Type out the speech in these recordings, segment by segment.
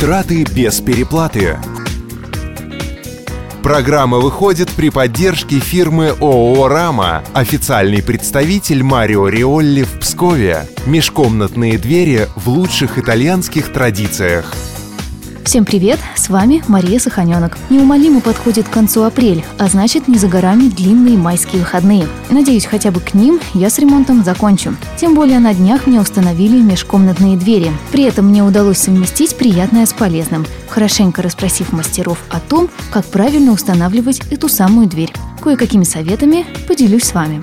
Траты без переплаты. Программа выходит при поддержке фирмы ООО «Рама», официальный представитель Марио Риолли в Пскове. Межкомнатные двери в лучших итальянских традициях – Всем привет! С вами Мария Саханенок. Неумолимо подходит к концу апрель, а значит не за горами длинные майские выходные. Надеюсь, хотя бы к ним я с ремонтом закончу. Тем более на днях мне установили межкомнатные двери. При этом мне удалось совместить приятное с полезным, хорошенько расспросив мастеров о том, как правильно устанавливать эту самую дверь. Кое-какими советами поделюсь с вами.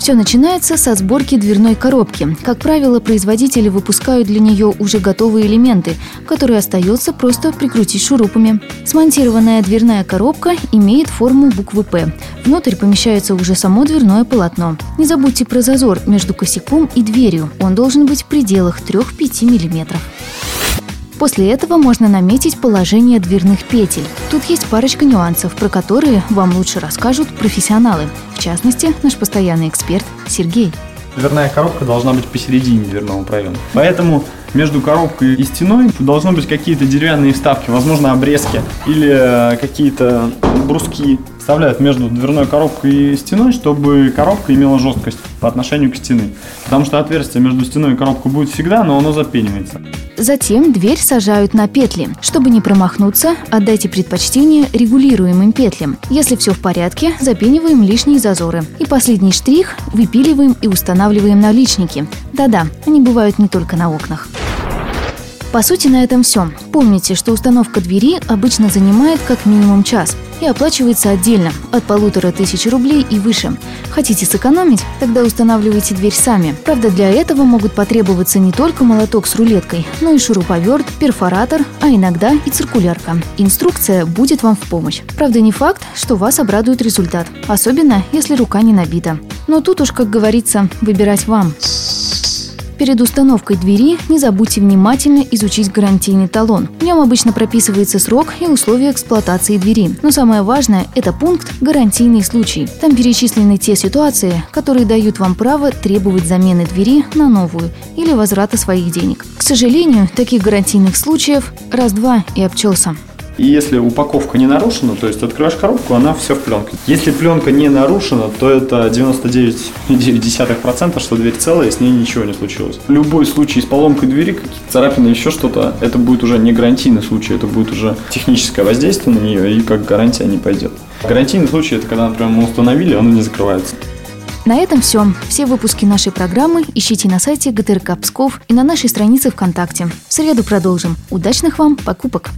Все начинается со сборки дверной коробки. Как правило, производители выпускают для нее уже готовые элементы, которые остается просто прикрутить шурупами. Смонтированная дверная коробка имеет форму буквы «П». Внутрь помещается уже само дверное полотно. Не забудьте про зазор между косяком и дверью. Он должен быть в пределах 3-5 миллиметров. После этого можно наметить положение дверных петель. Тут есть парочка нюансов, про которые вам лучше расскажут профессионалы. В частности, наш постоянный эксперт Сергей. Дверная коробка должна быть посередине дверного проема. Поэтому между коробкой и стеной должны быть какие-то деревянные вставки, возможно, обрезки или э, какие-то бруски вставляют между дверной коробкой и стеной, чтобы коробка имела жесткость по отношению к стены. Потому что отверстие между стеной и коробкой будет всегда, но оно запенивается. Затем дверь сажают на петли. Чтобы не промахнуться, отдайте предпочтение регулируемым петлям. Если все в порядке, запениваем лишние зазоры. И последний штрих – выпиливаем и устанавливаем наличники. Да-да, они бывают не только на окнах. По сути, на этом все. Помните, что установка двери обычно занимает как минимум час и оплачивается отдельно, от полутора тысяч рублей и выше. Хотите сэкономить? Тогда устанавливайте дверь сами. Правда, для этого могут потребоваться не только молоток с рулеткой, но и шуруповерт, перфоратор, а иногда и циркулярка. Инструкция будет вам в помощь. Правда, не факт, что вас обрадует результат, особенно если рука не набита. Но тут уж, как говорится, выбирать вам. Перед установкой двери не забудьте внимательно изучить гарантийный талон. В нем обычно прописывается срок и условия эксплуатации двери. Но самое важное – это пункт «Гарантийный случай». Там перечислены те ситуации, которые дают вам право требовать замены двери на новую или возврата своих денег. К сожалению, таких гарантийных случаев раз-два и обчелся. И если упаковка не нарушена, то есть открываешь коробку, она все в пленке. Если пленка не нарушена, то это 99,9%, что дверь целая, и с ней ничего не случилось. Любой случай с поломкой двери, какие-то царапины, еще что-то, это будет уже не гарантийный случай, это будет уже техническое воздействие на нее, и как гарантия не пойдет. Гарантийный случай – это когда, например, мы установили, оно не закрывается. На этом все. Все выпуски нашей программы ищите на сайте ГТРК Псков и на нашей странице ВКонтакте. В среду продолжим. Удачных вам покупок!